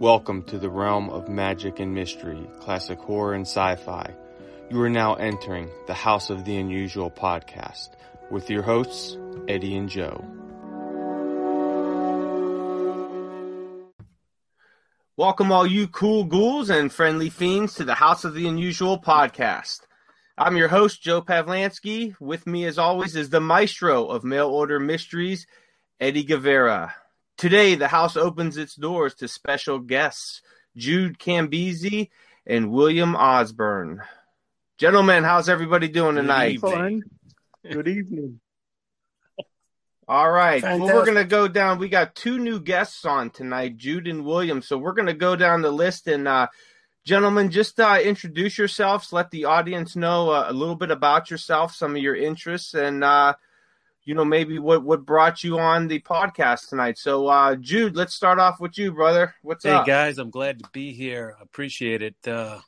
Welcome to the realm of magic and mystery, classic horror and sci-fi. You are now entering the House of the Unusual podcast with your hosts, Eddie and Joe. Welcome all you cool ghouls and friendly fiends to the House of the Unusual podcast. I'm your host, Joe Pavlansky. With me as always is the maestro of mail order mysteries, Eddie Guevara. Today, the house opens its doors to special guests Jude Cambisi and William Osborne. Gentlemen, how's everybody doing tonight? Fine. Good evening. All right. Fantastic. Well, we're going to go down. We got two new guests on tonight, Jude and William. So we're going to go down the list. And, uh, gentlemen, just uh, introduce yourselves. Let the audience know uh, a little bit about yourself, some of your interests, and, uh, you know, maybe what, what brought you on the podcast tonight. So, uh, Jude, let's start off with you, brother. What's Hey up? guys, I'm glad to be here. Appreciate it. Uh,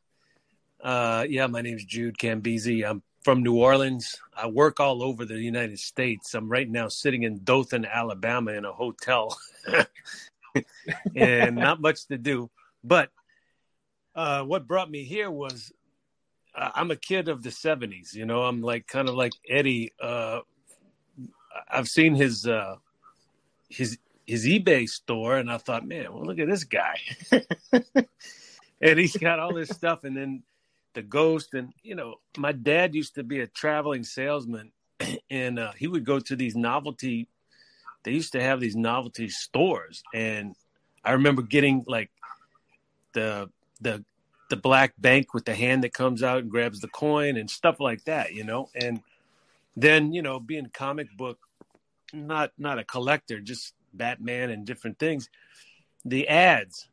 uh, yeah, my name's Jude Cambisi. I'm from New Orleans. I work all over the United States. I'm right now sitting in Dothan, Alabama, in a hotel, and not much to do. But uh, what brought me here was uh, I'm a kid of the '70s. You know, I'm like kind of like Eddie. Uh, I've seen his uh, his his eBay store, and I thought, man, well, look at this guy, and he's got all this stuff, and then the ghost, and you know, my dad used to be a traveling salesman, and uh, he would go to these novelty. They used to have these novelty stores, and I remember getting like the the the black bank with the hand that comes out and grabs the coin and stuff like that, you know, and then you know being comic book not not a collector just batman and different things the ads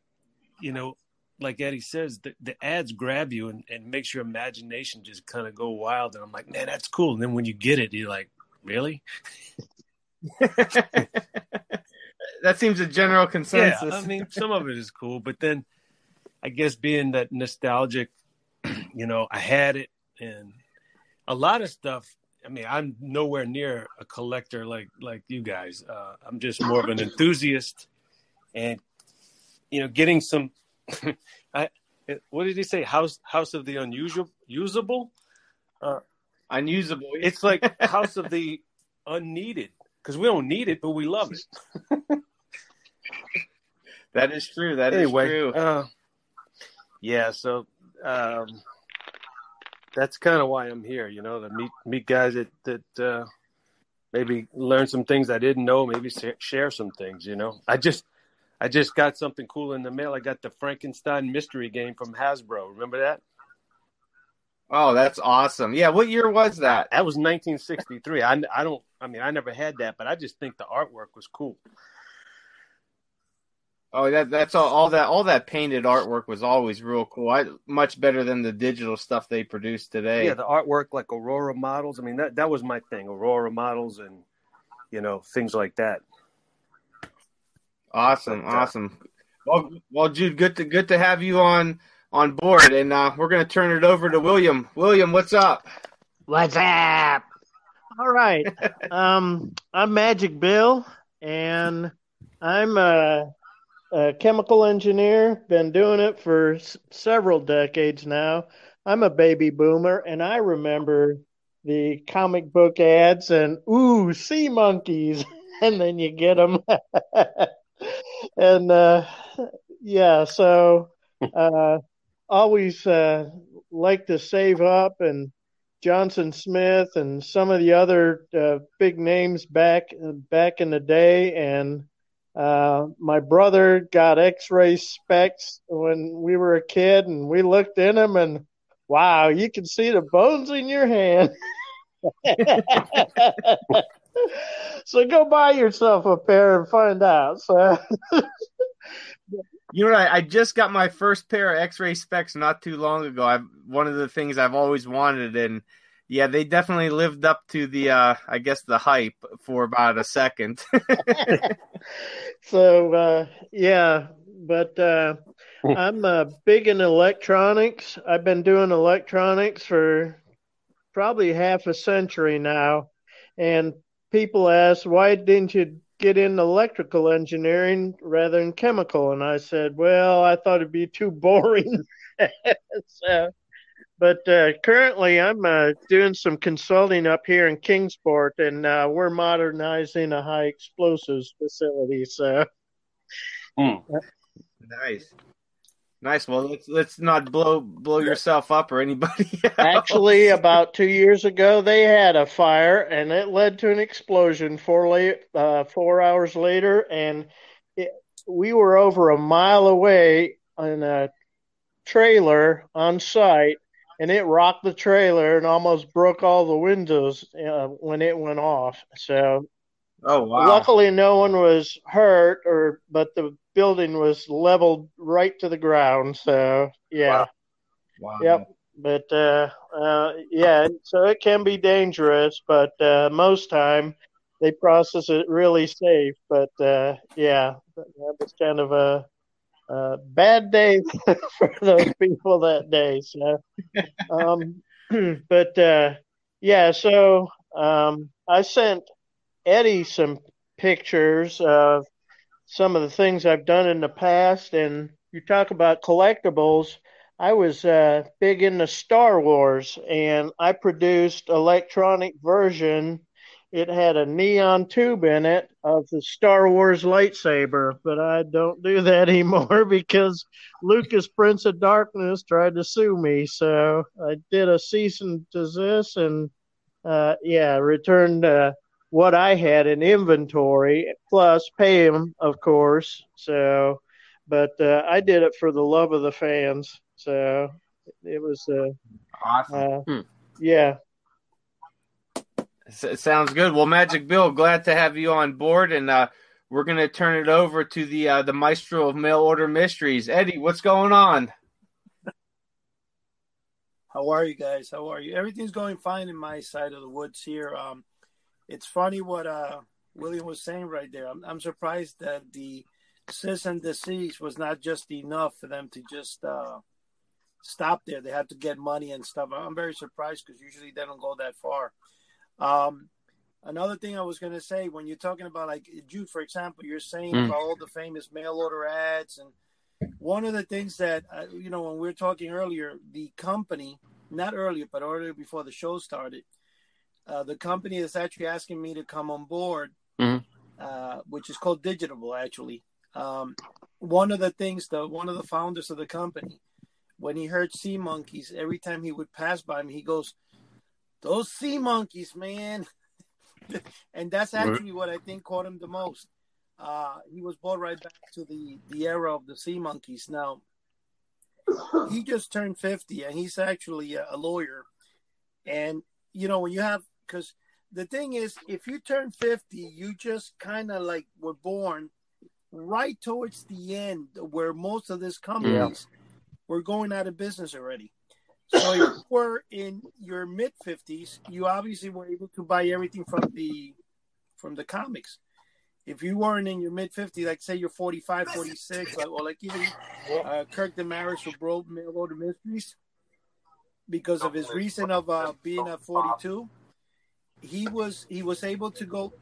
you know like eddie says the, the ads grab you and, and makes your imagination just kind of go wild. And i'm like man that's cool. And then when you get it you're like really? That seems a general consensus. yeah i mean some of it is cool but then i guess being that nostalgic you know i had it and a lot of stuff I mean, I'm nowhere near a collector like like you guys. Uh, I'm just more of an enthusiast, and you know, getting some. I what did he say? House House of the Unusual Usable. Uh, Unusable. it's like House of the Unneeded because we don't need it, but we love it. that is true. That is anyway, true. uh, yeah. So um, that's kind of why I'm here. You know, to meet meet guys that that uh, maybe learn some things I didn't know, maybe share some things. You know, I just I just got something cool in the mail. I got the Frankenstein mystery game from Hasbro. Remember that? Oh, that's awesome. Yeah, what year was that? That was 1963. I I don't. I mean, I never had that, but I just think the artwork was cool. Oh, that that's all, all that all that painted artwork was always real cool. I much better than the digital stuff they produce today. Yeah, the artwork like Aurora models. I mean, that that was my thing. Aurora models and you know things like that. awesome, But, uh, awesome. Well, well, Jude, good to good to have you on on board, and uh, we're gonna turn it over to William. William, what's up? What's up? All right. um, I'm Magic Bill, and I'm a, a chemical engineer. Been doing it for s- several decades now. I'm a baby boomer, and I remember the comic book ads and ooh, sea monkeys, and then you get them. and uh, yeah, so uh, always uh, like to save up and Johnson Smith and some of the other uh, big names back back in the day. And uh, my brother got X-ray specs when we were a kid, and we looked in them, and wow, you can see the bones in your hand. so go buy yourself a pair and find out. So You know, I, I just got my first pair of X-ray specs not too long ago. I've one of the things I've always wanted, and yeah, they definitely lived up to the, uh, I guess, the hype for about a second. so uh, yeah, but uh, I'm uh, big in electronics. I've been doing electronics for probably half a century now, and people ask, why didn't you get into electrical engineering rather than chemical. And I said, well, I thought it'd be too boring. so, but uh, currently, I'm uh, doing some consulting up here in Kingsport, and uh, we're modernizing a high explosives facility. So, mm. nice. Nice. Well, let's let's not blow blow yourself up or anybody. Else. Actually, about two years ago, they had a fire, and it led to an explosion. Four late, uh, four hours later, and it, we were over a mile away in a trailer on site, and it rocked the trailer and almost broke all the windows uh, when it went off. So, oh wow! Luckily, no one was hurt, or but the building was leveled right to the ground. So yeah, wow. wow. yep. But uh, uh, yeah, so it can be dangerous, but uh, most time they process it really safe. But uh, yeah, that was kind of a, a bad day for those people that day. So, um, but uh, yeah, so um, I sent Eddie some pictures of some of the things I've done in the past. And you talk about collectibles. I was uh, big into Star Wars, and I produced electronic version. It had a neon tube in it of the Star Wars lightsaber, but I don't do that anymore because Lucas Prince of Darkness tried to sue me. So I did a cease and desist, and uh, yeah, returned uh, what I had in inventory, plus pay him, of course. So, but uh, I did it for the love of the fans. So it was uh, awesome. Uh, hmm. Yeah. Sounds good. Well, Magic Bill, glad to have you on board, and uh, we're going to turn it over to the uh, the maestro of mail order mysteries, Eddie. What's going on? How are you guys? How are you? Everything's going fine in my side of the woods here. Um, it's funny what uh, William was saying right there. I'm, I'm surprised that the cease and desist was not just enough for them to just uh, stop there. They had to get money and stuff. I'm very surprised because usually they don't go that far. Um, another thing I was going to say when you're talking about like Jude, for example, you're saying mm. about all the famous mail order ads and one of the things that uh, you know when we were talking earlier, the company not earlier but earlier before the show started uh, the company is actually asking me to come on board, mm-hmm. uh, which is called Digitable. Actually, um, one of the things, the one of the founders of the company, when he heard sea monkeys, every time he would pass by me, he goes, "Those sea monkeys, man!" and that's actually what I think caught him the most. Uh, he was brought right back to the the era of the sea monkeys. Now, he just turned fifty, and he's actually a, a lawyer. And you know, when you have because the thing is, if you turn 50, you just kind of like were born right towards the end where most of these companies yeah. were going out of business already. So you were in your mid 50s, you obviously were able to buy everything from the from the comics. If you weren't in your mid 50s, like say you're 45, 46, like, or like even uh, Kirk Demarais who broke Order Mysteries because of his reason of uh, being at 42 he was he was able to go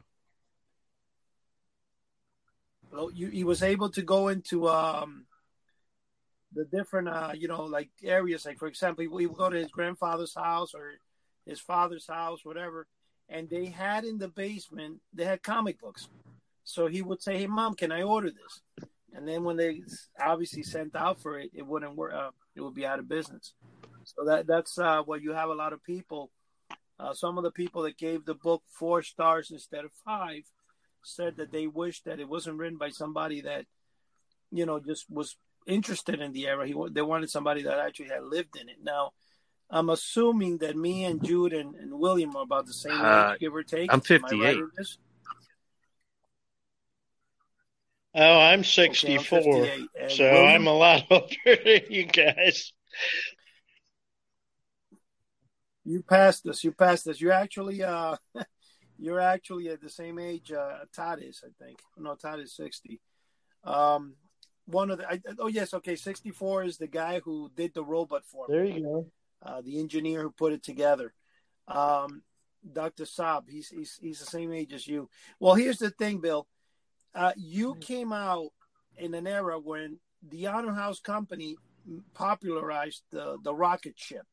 well, you, he was able to go into um, the different uh, you know like areas. Like for example he would go to his grandfather's house or his father's house whatever and they had in the basement they had comic books. So he would say hey mom can i order this? And then when they obviously sent out for it it wouldn't work uh, it would be out of business. So that that's uh, what you have a lot of people uh, some of the people that gave the book four stars instead of five said that they wished that it wasn't written by somebody that, you know, just was interested in the era. He they wanted somebody that actually had lived in it. Now, I'm assuming that me and Jude and, and William are about the same uh, age, give or take. I'm 58. Oh, I'm 64. Okay, I'm so William? I'm a lot older than you guys. You passed us. You passed us. You're actually uh, you're actually at the same age uh, Todd is. I think. No, Todd is sixty. Um, one of the. I, oh yes, okay. Sixty four is the guy who did the robot for me. There you go. Uh, the engineer who put it together. Um, Dr. Saab, he's, he's he's the same age as you. Well, here's the thing, Bill. uh, you came out in an era when the Honor House Company popularized the the rocket ship.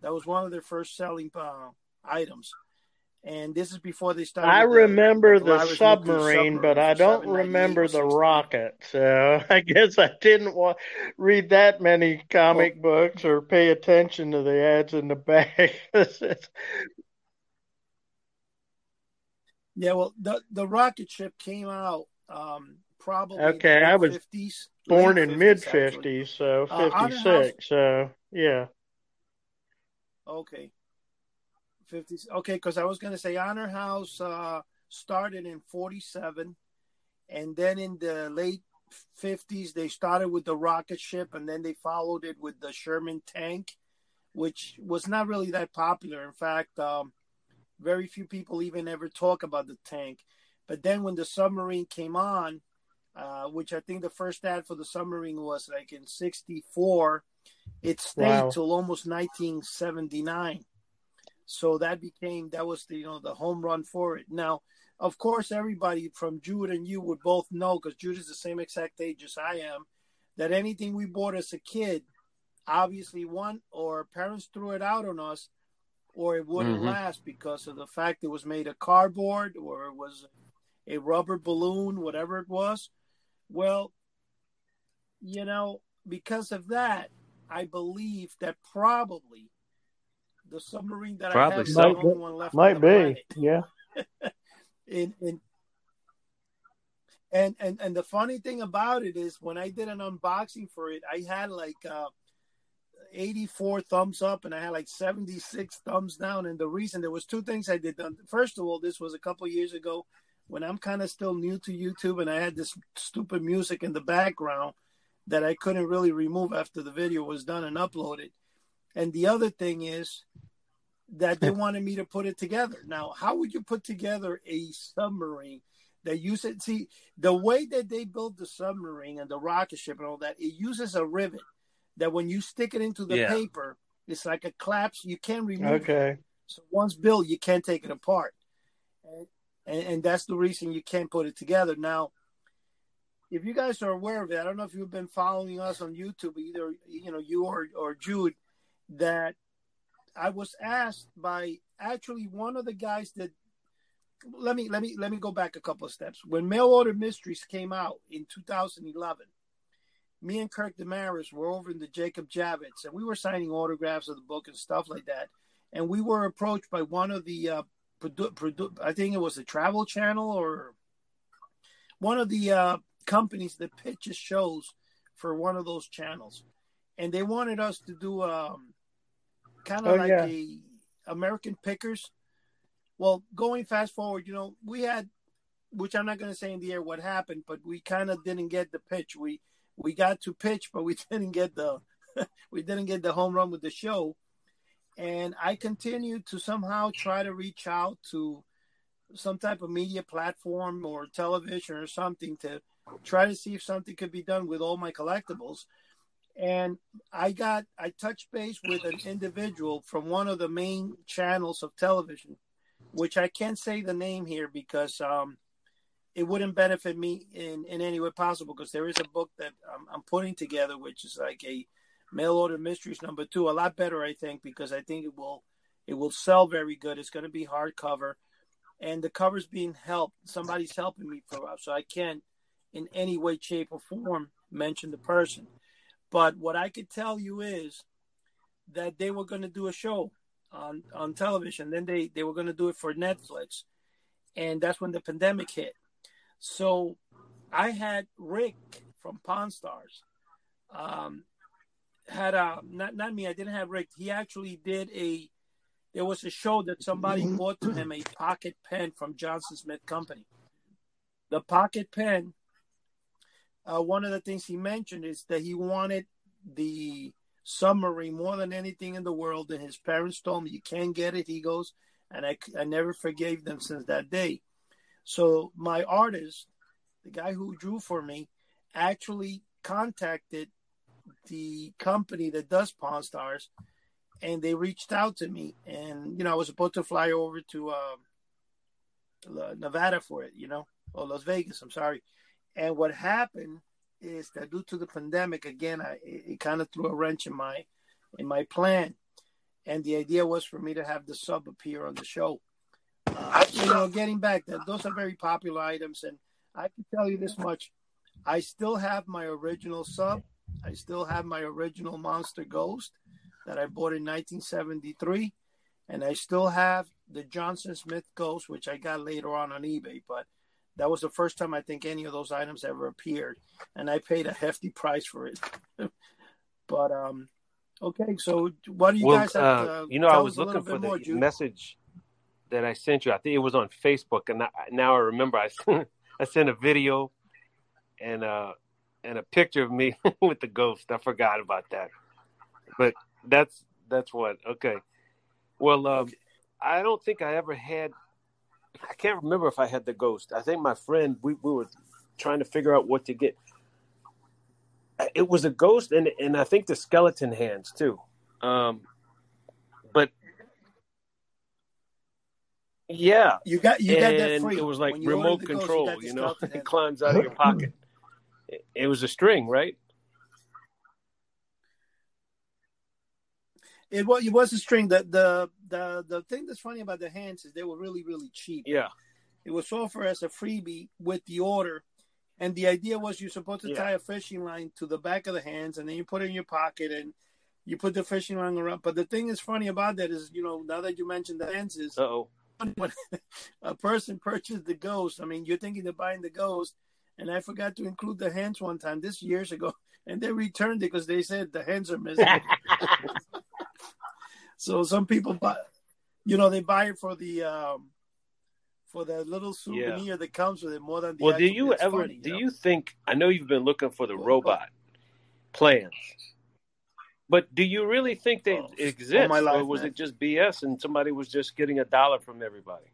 That was one of their first selling uh, items. And this is before they started. I the- remember the the Polaris submarine, but I don't remember the rocket. So I guess I didn't want read that many comic books or pay attention to the ads in the back. Yeah, well, the the rocket ship came out um, probably in Okay, the I was fifties, Born in mid 50s, fifties, so Uh, fifty six. So yeah. Okay. 50s. Okay, because I was going to say Honor House uh, started in 47. And then in the late 50s, they started with the rocket ship. And then they followed it with the Sherman tank, which was not really that popular. In fact, um, very few people even ever talk about the tank. But then when the submarine came on, uh, which I think the first ad for the submarine was like in 64, it stayed Wow. till almost 1979 so that became that was the you know the home run for it now of course everybody from jude and you would both know because jude is the same exact age as i am that anything we bought as a kid obviously one or parents threw it out on us or it wouldn't Mhm. last because of the fact it was made of cardboard or it was a rubber balloon whatever it was well you know because of that i believe that probably the submarine that Probably I have is so. the Might only one left. on Might the be. planet. Yeah. In, in, and and and the funny thing about it is, when I did an unboxing for it, I had like uh, 84 thumbs up, and I had like 76 thumbs down. And the reason there was two things I did. First of all, this was a couple years ago when I'm kind of still new to YouTube, and I had this stupid music in the background that I couldn't really remove after the video was done and uploaded. And the other thing is that they wanted me to put it together. Now, how would you put together a submarine that uses see the way that they built the submarine and the rocket ship and all that? It uses a rivet that when you stick it into the Yeah. paper, it's like a collapse. You can't remove it. Okay. So once built, you can't take it apart, and, and and that's the reason you can't put it together. Now, if you guys are aware of it, I don't know if you've been following us on YouTube, either you know you or or Jude, that I was asked by actually one of the guys that let me let me let me go back a couple of steps. When Mail Order Mysteries came out in 2011, me and Kirk Demarais were over in the Jacob Javits, and we were signing autographs of the book and stuff like that. And we were approached by one of the uh, produ- produ- I think it was the Travel Channel or one of the uh, companies that pitches shows for one of those channels, and they wanted us to do um, kind of Oh, like yeah. a American Pickers. Well, going fast forward, you know, we had, which I'm not going to say in the air what happened, but we kind of didn't get the pitch. We we got to pitch, but we didn't get the we didn't get the home run with the show. And I continued to somehow try to reach out to some type of media platform or television or something to try to see if something could be done with all my collectibles. And I got I touched base with an individual from one of the main channels of television, which I can't say the name here because um, it wouldn't benefit me in, in any way possible because there is a book that I'm, I'm putting together, which is like a mail order mysteries number two, a lot better, I think, because I think it will it will sell very good. It's going to be hardcover, and the cover's being helped. Somebody's helping me for so I can't in any way, shape, or form mention the person. But what I could tell you is that they were going to do a show on on television. Then they they were going to do it for Netflix, and that's when the pandemic hit. So I had Rick from Pawn Stars. Um, had a not not me. I didn't have Rick. He actually did a. There was a show that somebody bought to him a pocket pen from Johnson Smith Company. The pocket pen. Uh, one of the things he mentioned is that he wanted the submarine more than anything in the world, and his parents told me you can't get it. He goes, and I I never forgave them since that day. So my artist, the guy who drew for me, actually contacted the company that does Pawn Stars, and they reached out to me. And you know, I was supposed to fly over to uh, Nevada for it, you know, or Las Vegas. I'm sorry. And what happened is that due to the pandemic, again, I, it, kind of threw a wrench in my in my plan. And the idea was for me to have the sub appear on the show. Uh, you know, getting back, that those are very popular items, and I can tell you this much: I still have my original sub. I still have my original Monster Ghost that I bought in 1973, and I still have the Johnson Smith Ghost, which I got later on on eBay. But that was the first time I think any of those items ever appeared, and I paid a hefty price for it. but um, okay, so what do you well, guys have? uh, to you know, I was looking for bit more, the message that I sent you. I think it was on Facebook, and I, now I remember I sent, I sent a video and uh and a picture of me with the ghost. I forgot about that, but that's that's what. Okay, well, um, I don't think I ever had. I can't remember if I had the ghost. I think my friend we we were trying to figure out what to get. It was a ghost, and and I think the skeleton hands too. Um, but yeah, You got you got that and free. it was like When remote ordered the Ghost, you control. You, know, it climbs out of your pocket. It, it was a string, right? It was it was a string. The the the the thing that's funny about the hands is they were really really cheap. Yeah, It was offered as a freebie with the order, and the idea was you're supposed to Yeah. tie a fishing line to the back of the hands, and then you put it in your pocket and you put the fishing line around. But the thing is funny about that is, you know, now that you mentioned the hands, is oh. when a person purchased the ghost. I mean, you're thinking of buying the ghost, and I forgot to include the hands one time this years ago, and they returned it because they said the hands are missing. so some people buy, you know, they buy it for the um, for the little souvenir that comes with it more than the. Well, do you ever? funny, do know? you think? I know you've been looking for the robot plans, but do you really think they Oh, exist, my life, or was man. it just BS and somebody was just getting a dollar from everybody?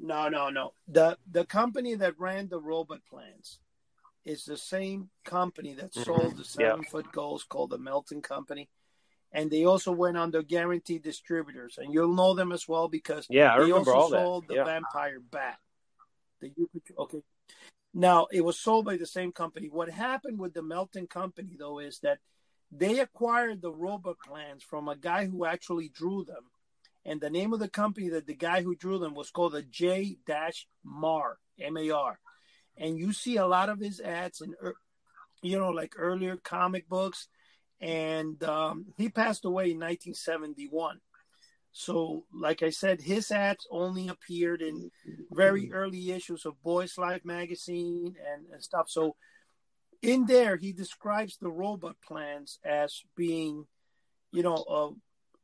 No, no, no. The the company that ran the robot plans is the same company that Mhm. sold the Yeah. seven foot goals called the Melton Company. And they also went under guaranteed distributors. And you'll know them as well because Yeah, I they remember also all that. sold the Yeah. vampire bat. The okay. Now it was sold by the same company. What happened with the Melton Company though is that they acquired the robot plans from a guy who actually drew them. And the name of the company that the guy who drew them was called the J Mar M A R. And you see a lot of his ads in you know like earlier comic books and um, he passed away in 1971. So, like I said, his ads only appeared in very early issues of Boys Life magazine and, and stuff. So, in there, he describes the robot plans as being, you know, uh,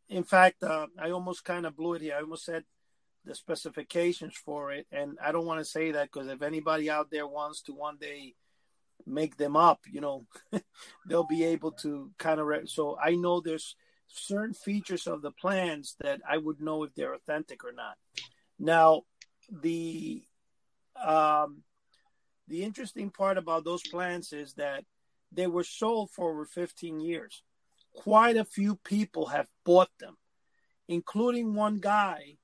in fact, uh, I almost kind of blew it here. I almost said the specifications for it, and I don't want to say that because if anybody out there wants to one day make them up, you know, they'll be able to kind of. Re- so I know there's certain features of the plans that I would know if they're authentic or not. Now, the um, the interesting part about those plans is that they were sold for over 15 years. Quite a few people have bought them, including one guy,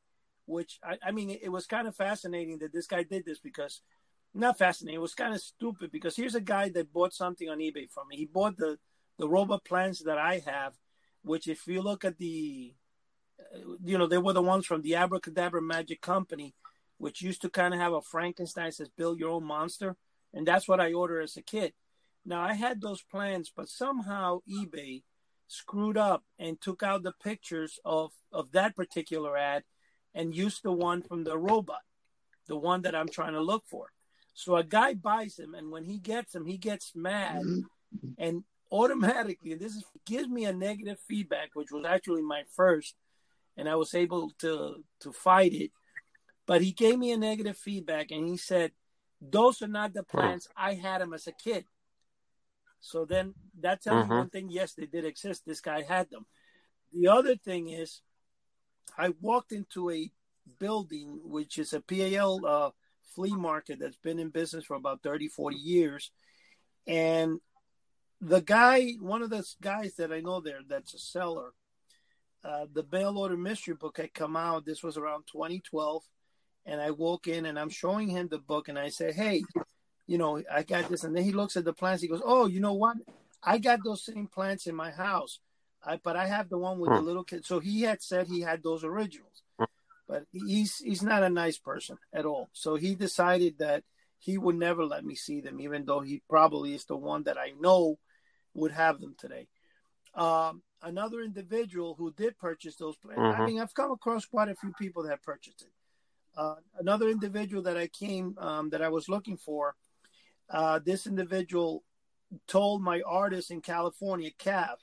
which I, I mean, it, was kind of fascinating that this guy did this because not fascinating. It was kind of stupid because here's a guy that bought something on eBay from me. He bought the the robot plans that I have, which if you look at the, uh, you know, they were the ones from the Abracadabra Magic Company, which used to kind of have a Frankenstein says build your own monster, and that's what I ordered as a kid. Now I had those plans, but somehow eBay screwed up and took out the pictures of of that particular ad and used the one from the robot, the one that I'm trying to look for. So a guy buys him, and when he gets him, he gets mad, and automatically, and this is, gives me a negative feedback, which was actually my first, and I was able to to fight it. But he gave me a negative feedback, and he said, "Those are not the plans I had him as a kid." So then that tells Mhm. you one thing: yes, they did exist. This guy had them. The other thing is, I walked into a building which is a PAL uh, flea market that's been in business for about 30, 40 years. And the guy, one of the guys that I know there that's a seller, uh, the mail order mystery book had come out. This was around 2012. and I walk in and I'm showing him the book and I say, Hey, you know, I got this. And then he looks at the plants. He goes, Oh, you know what? I got those same plants in my house, I, but I have the one with the little kid. So he had said he had those originals, but he's he's not a nice person at all. So he decided that he would never let me see them, even though he probably is the one that I know would have them today. Um, another individual who did purchase those. Mm-hmm. I mean, I've come across quite a few people that purchased it. Uh, another individual that I came um, that I was looking for. Uh, this individual told my artist in California, Cav,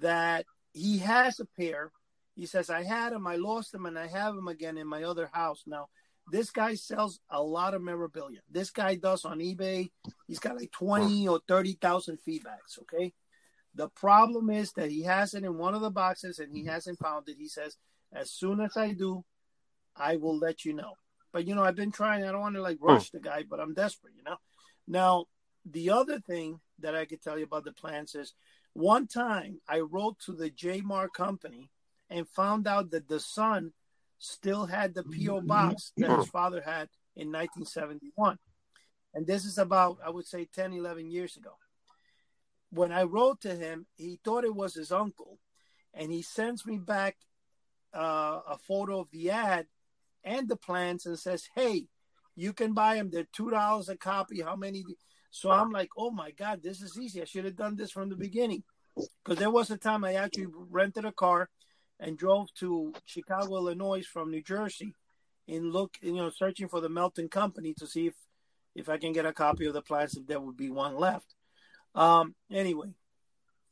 that he has a pair. He says, I had them, I lost them, and I have them again in my other house. Now, this guy sells a lot of memorabilia. This guy does on eBay. He's got like 20 or 30,000 feedbacks. Okay. The problem is that he has it in one of the boxes and he hasn't found it. He says, as soon as I do, I will let you know. But, you know, I've been trying. I don't want to like rush the guy, but I'm desperate, you know? Now, the other thing that I could tell you about the plants is one time I wrote to the Jmar company and found out that the son still had the PO box that his father had in 1971. And this is about, I would say, 10, 11 years ago. When I wrote to him, he thought it was his uncle. And he sends me back uh, a photo of the ad and the plans and says, Hey, you can buy them. They're $2 a copy. How many? So I'm like, oh my God, this is easy. I should have done this from the beginning. Because there was a time I actually rented a car and drove to Chicago, Illinois from New Jersey and look, you know, searching for the Melton Company to see if, if I can get a copy of the plans, if there would be one left. Um, anyway,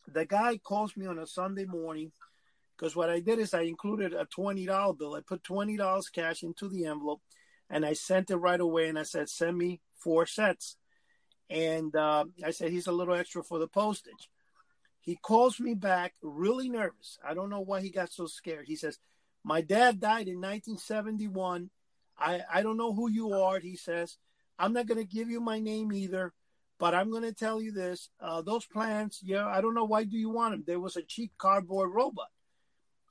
the guy calls me on a Sunday morning because what I did is I included a $20 bill. I put $20 cash into the envelope and I sent it right away and I said, send me four sets. And uh, I said, he's a little extra for the postage. He calls me back really nervous. I don't know why he got so scared. He says, My dad died in 1971. I, I don't know who you are. He says, I'm not going to give you my name either, but I'm going to tell you this. Uh, those plants, yeah, I don't know why do you want them. There was a cheap cardboard robot.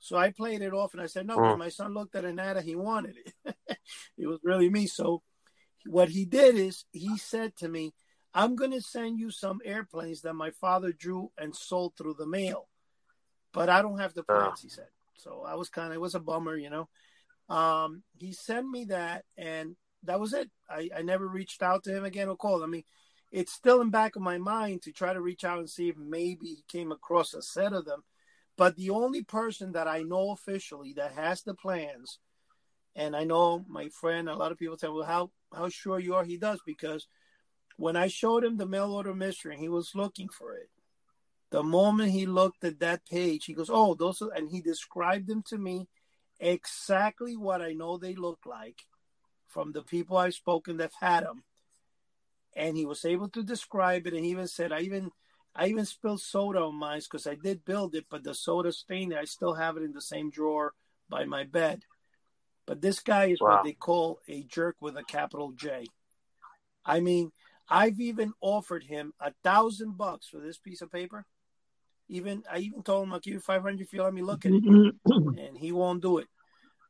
So I played it off and I said, no, mm. my son looked at an ad and he wanted it. it was really me. So what he did is he said to me, I'm going to send you some airplanes that my father drew and sold through the mail, but I don't have the plans, he said. So I was kind of, it was a bummer, you know. Um, he sent me that, and that was it. I, I never reached out to him again or called. I mean, it's still in back of my mind to try to reach out and see if maybe he came across a set of them. But the only person that I know officially that has the plans, and I know my friend, a lot of people say, well, how, how sure you are he does? Because – when I showed him the mail order mystery, he was looking for it. The moment he looked at that page, he goes, "Oh, those," are, and he described them to me exactly what I know they look like from the people I've spoken that've had them. And he was able to describe it, and he even said, "I even." I even spilled soda on mine because I did build it, but the soda stain, I still have it in the same drawer by my bed. But this guy is wow. what they call a jerk with a capital J. I mean, I've even offered him a thousand bucks for this piece of paper. Even I even told him I'll give you five hundred if you let me look at it, and he won't do it.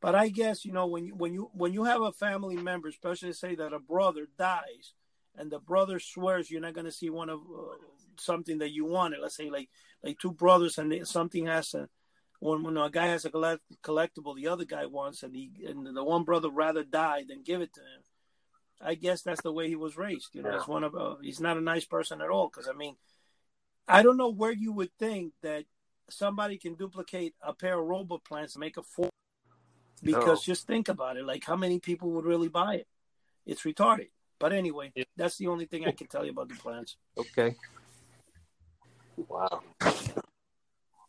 But I guess you know when you when you when you have a family member, especially say that a brother dies, and the brother swears you're not going to see one of uh, something that you wanted. Let's say like like two brothers, and they, something has to. When, when a guy has a collect, collectible, the other guy wants, and he and the one brother rather die than give it to him I guess that's the way he was raised. You know, yeah. one of uh, he's not a nice person at all. Because I mean, I don't know where you would think that somebody can duplicate a pair of robot plants and make a four. Because oh. just think about it, like how many people would really buy it? It's retarded. But anyway, yeah. that's the only thing I can tell you about the plants. Okay. Wow.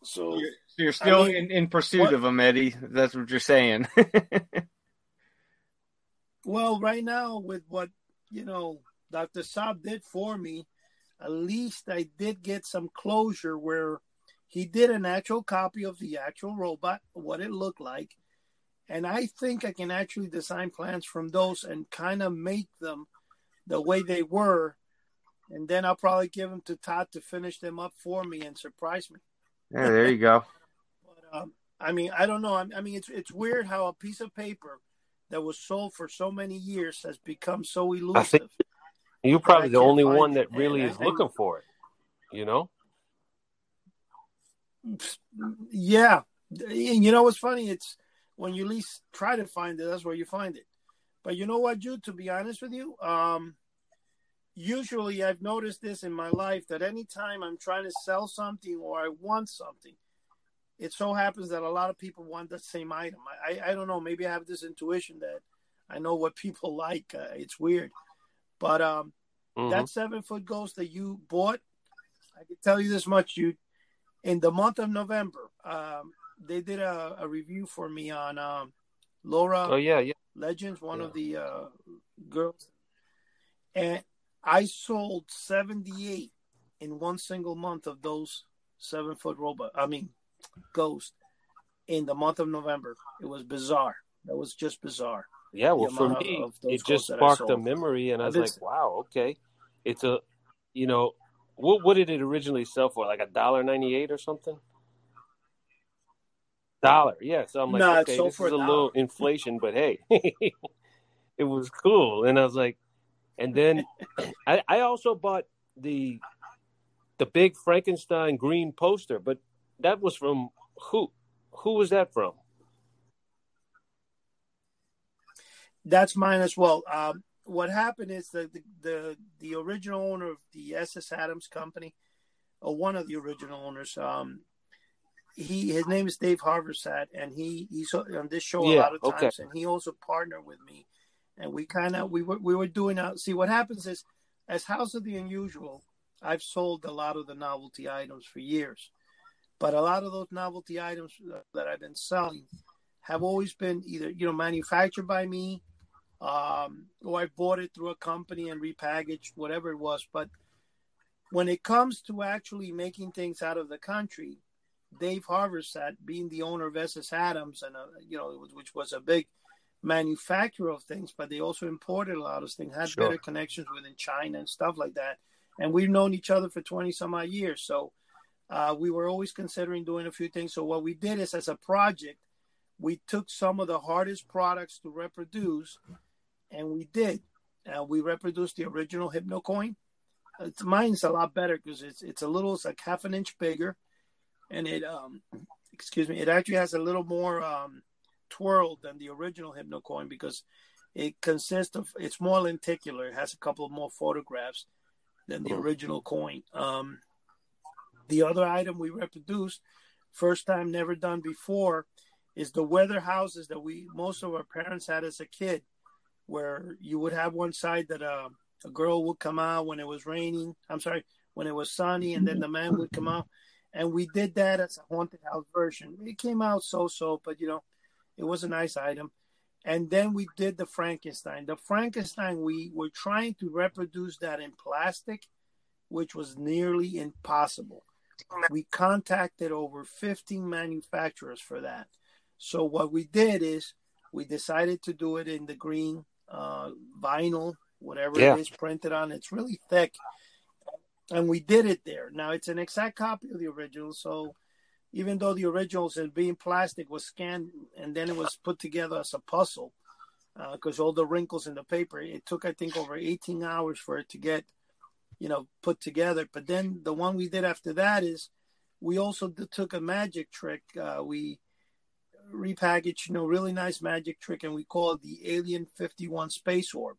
So, so you're still I mean, in, in pursuit what, of them, Eddie. That's what you're saying. Well, right now with what you know Dr. Saab did for me, at least I did get some closure where he did an actual copy of the actual robot, what it looked like. And I think I can actually design plans from those and kind of make them the way they were. And then I'll probably give them to Todd to finish them up for me and surprise me. Yeah, there you go. but, um, I mean, I don't know. I, I mean, it's it's weird how a piece of paper that was sold for so many years has become so elusive. think You're probably the only one that really is I- looking for it. You know? Yeah, and you know what's funny? It's when you least try to find it, that's where you find it. But you know what, Jude? To be honest with you, um, usually I've noticed this in my life that anytime I'm trying to sell something or I want something, it so happens that a lot of people want the same item. I, I, I don't know. Maybe I have this intuition that I know what people like. Uh, it's weird, but um, Mhm. that seven foot ghost that you bought, I can tell you this much, you in the month of November, um, they did a, a review for me on um, Laura oh yeah, yeah. Legends, one Yeah. of the uh, girls, and I sold seventy eight in one single month of those seven foot robot. I mean, ghost in the month of November. It was bizarre. That was just bizarre. Yeah, well, for me, it just sparked a memory, and I was like, "Wow, okay, it's a, you know, what what did it originally sell for? Like a dollar ninety eight or something? Dollar, yeah. So I'm like, Nah, okay, this is a a little inflation, but hey, it was cool. And I was like, and then I I also bought the the big Frankenstein green poster, but that was from who? Who was that from? That's mine as well. Um, what happened is that the, the the original owner of the SS Adams company, or one of the original owners, um, he his name is Dave Haversat, and he he's on this show a lot of okay. times, and he also partnered with me, and we kind of we were we were doing out. See what happens is, as House of the Unusual, I've sold a lot of the novelty items for years, but a lot of those novelty items that I've been selling have always been either you know manufactured by me um, or I bought it through a company and repackaged, whatever it was. But when it comes to actually making things out of the country, Dave Haversat, being the owner of SS Adams, and uh, you know, which was a big manufacturer of things, but they also imported a lot of things, had Sure. better connections within China and stuff like that. And we've known each other for twenty some odd years, so uh, we were always considering doing a few things. So what we did is, as a project, we took some of the hardest products to reproduce, and we did. Uh, we reproduced the original Hypnocoin. It's, mine's a lot better because it's it's a little, it's like half an inch bigger, and it um, excuse me, it actually has a little more um, twirl than the original Hypno coin because it consists of it's more lenticular. It has a couple more photographs than the Mhm. original coin. Um, the other item we reproduced, first time never done before, is the weather houses that we most of our parents had as a kid, where you would have one side that uh, a girl would come out when it was raining. I'm sorry, when it was sunny, and then the man would come out. And we did that as a haunted house version. It came out so-so, but you know, it was a nice item. And then we did the Frankenstein. The Frankenstein, we were trying to reproduce that in plastic, which was nearly impossible. We contacted over 15 manufacturers for that. So what we did is we decided to do it in the green uh, vinyl, whatever Yeah. it is printed on. It's really thick, and we did it there. Now it's an exact copy of the original. So even though the originals and being plastic was scanned and then it was put together as a puzzle, because all the wrinkles in the paper, it took I think over 18 hours for it to get, you know, put together. But then the one we did after that is we also took a magic trick. Uh, we repackaged, you know, really nice magic trick, and we call it the Alien 51 Space Orb.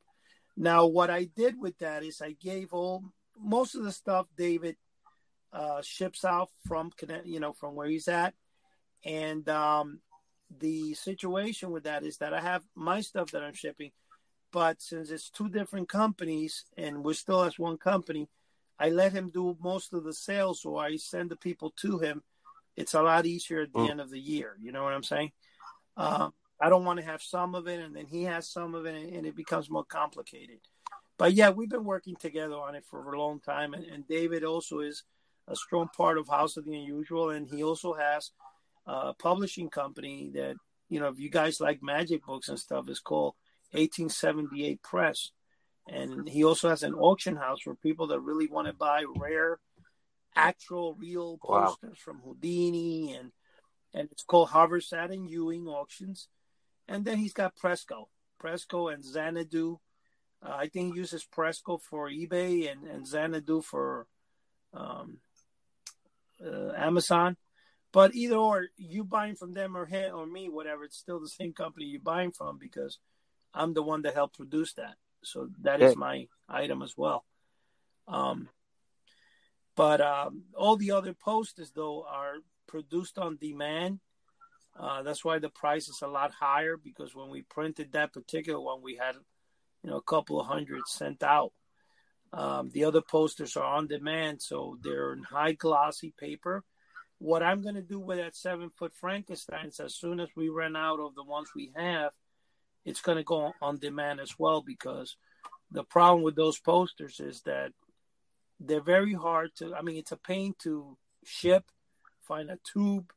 Now, what I did with that is I gave all most of the stuff David uh, ships out from, you know, from where he's at, and um, the situation with that is that I have my stuff that I'm shipping, but since it's two different companies and we're still as one company, I let him do most of the sales, or I send the people to him. It's a lot easier at the Mm. end of the year. You know what I'm saying? Um, I don't want to have some of it and then he has some of it and it becomes more complicated. But yeah, we've been working together on it for a long time. And, and David also is a strong part of House of the Unusual. And he also has a publishing company that, you know, if you guys like magic books and stuff, is called 1878 Press. And he also has an auction house for people that really want to buy rare, actual, real Wow. posters from Houdini and and it's called Haversat and Ewing Auctions. And then he's got Presco. Presco and Xanadu. Uh, I think he uses Presco for eBay and, and Xanadu for um, uh, Amazon. But either or, you buying from them or him or me, whatever, it's still the same company you're buying from because I'm the one that helped produce that. So that is my item as well. Um, but um, all the other posters, though, are produced on demand. Uh, that's why the price is a lot higher because when we printed that particular one, we had, you know, a couple of hundred sent out. Um, the other posters are on demand, so they're in high glossy paper. What I'm going to do with that seven foot Frankenstein's, as soon as we run out of the ones we have, it's going to go on demand as well because the problem with those posters is that they're very hard to. I mean, it's a pain to ship, find a tube.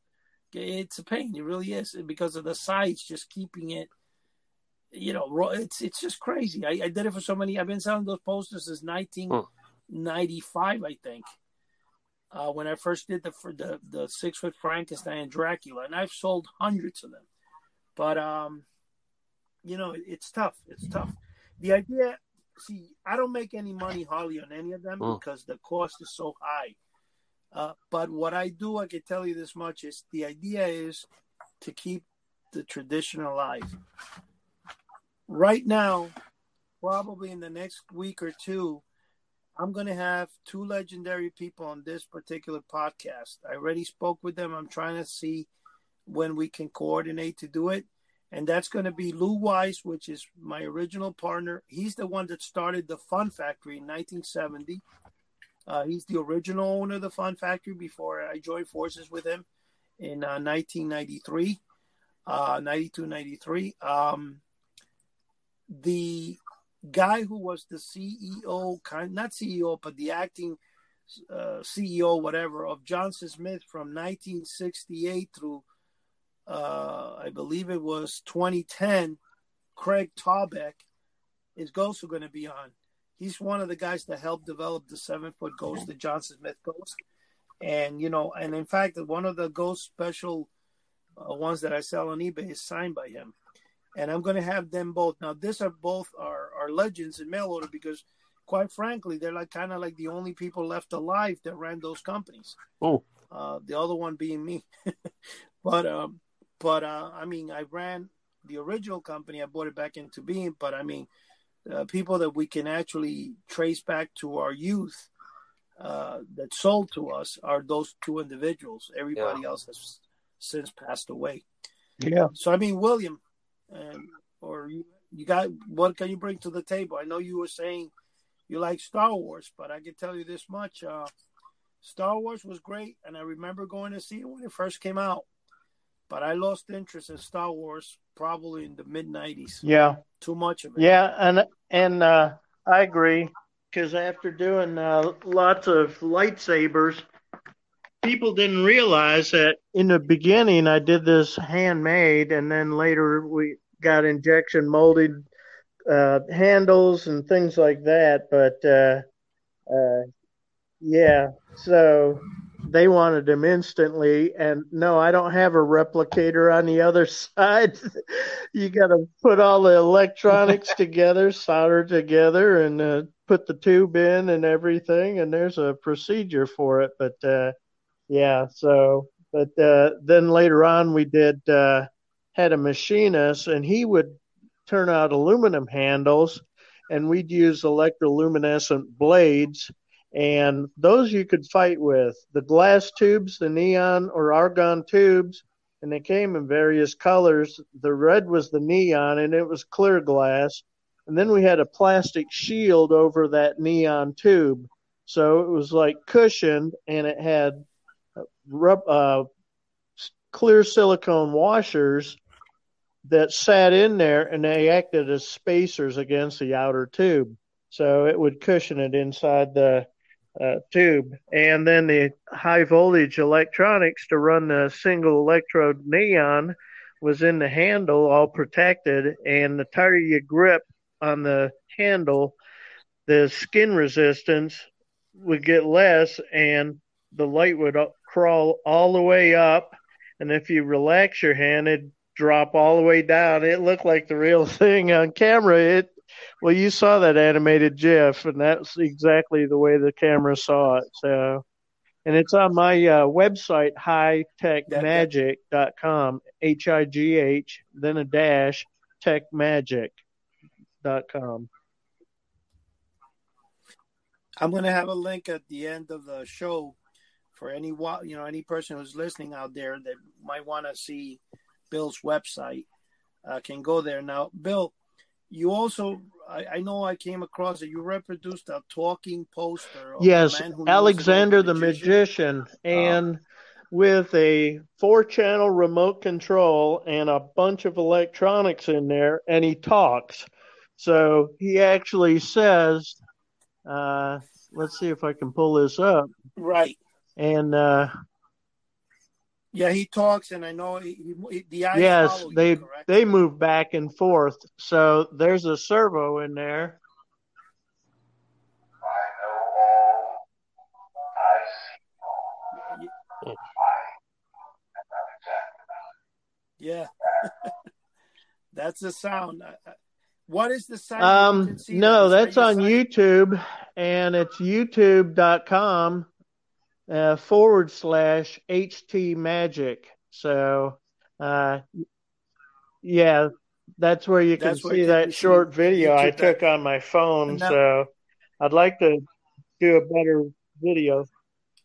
It's a pain. It really is because of the size. Just keeping it, you know, it's it's just crazy. I, I did it for so many. I've been selling those posters since 1995, I think. Uh, when I first did the for the the six foot Frankenstein and Dracula, and I've sold hundreds of them. But um, you know, it's tough. It's tough. The idea see, I don't make any money hardly on any of them mm. because the cost is so high. Uh, but what I do, I can tell you this much: is the idea is to keep the tradition alive. Right now, probably in the next week or two, I'm going to have two legendary people on this particular podcast. I already spoke with them. I'm trying to see when we can coordinate to do it and that's going to be Lou Weiss, which is my original partner. He's the one that started the Fun Factory in 1970. Uh, he's the original owner of the Fun Factory before I joined forces with him in uh, 1993, uh, 92, 93. Um, the guy who was the CEO, kind not CEO, but the acting uh, CEO, whatever, of Johnson Smith from 1968 through uh, I believe it was 2010, Craig Taubeck is also going to be on. He's one of the guys that helped develop the seven foot ghost, the Johnson Smith ghost. And, you know, and in fact, one of the ghost special uh, ones that I sell on eBay is signed by him. And I'm going to have them both. Now, these are both our, our legends in mail order because, quite frankly, they're like kind of like the only people left alive that ran those companies. Oh, uh, the other one being me. but um, but uh, I mean, I ran the original company. I brought it back into being. But I mean, uh, people that we can actually trace back to our youth uh, that sold to us are those two individuals. Everybody yeah. else has since passed away. Yeah. So I mean, William, um, or you, you got what can you bring to the table? I know you were saying you like Star Wars, but I can tell you this much: uh, Star Wars was great, and I remember going to see it when it first came out but I lost interest in Star Wars probably in the mid '90s. Yeah, too much of it. Yeah, and and uh, I agree because after doing uh, lots of lightsabers, people didn't realize that in the beginning I did this handmade, and then later we got injection molded uh, handles and things like that. But uh, uh, yeah, so they wanted them instantly. And no i don't have a replicator on the other side. You got to put all the electronics together solder together and uh, put the tube in and everything. And there's a procedure for it but uh, yeah so but uh, then later on we did uh, had a machinist and he would turn out aluminum handles and we'd use electroluminescent blades and those you could fight with. The glass tubes, the neon or argon tubes, and they came in various colors. The red was the neon, and it was clear glass. And then we had a plastic shield over that neon tube. So it was like cushioned, and it had uh, clear silicone washers that sat in there, and they acted as spacers against the outer tube. So it would cushion it inside the uh, tube, and then the high voltage electronics to run the single electrode neon was in the handle, all protected, and the tighter you grip on the handle, the skin resistance would get less, and the light would crawl all the way up. And if you relax your hand, it'd drop all the way down. It looked like the real thing on camera. It well, you saw that animated GIF, and that's exactly the way the camera saw it. So, and it's on my uh, website, hightechmagic.com, H I G H, then a dash, techmagic.com. I'm going to have a link at the end of the show for any you know any person who's listening out there that might want to see Bill's website uh, can go there. Now, Bill, you also I, I, know I came across it. You reproduced a talking poster. yes, Alexander the magician, magician and uh, with a four-channel remote control and a bunch of electronics in there, and he talks. So he actually says, uh, "Let's see if I can pull this up." Right. And uh, yeah, he talks, and I know he, he, the eyes. Yes, they you, they move back and forth. So there's a servo in there. Yeah, that's the sound. What is the sound? Um, no, that's on YouTube, and it's youtube.com uh, forward slash HT Magic. So, uh, yeah, that's where you can that's see that short see video I took that. on my phone. Now, so, I'd like to do a better video.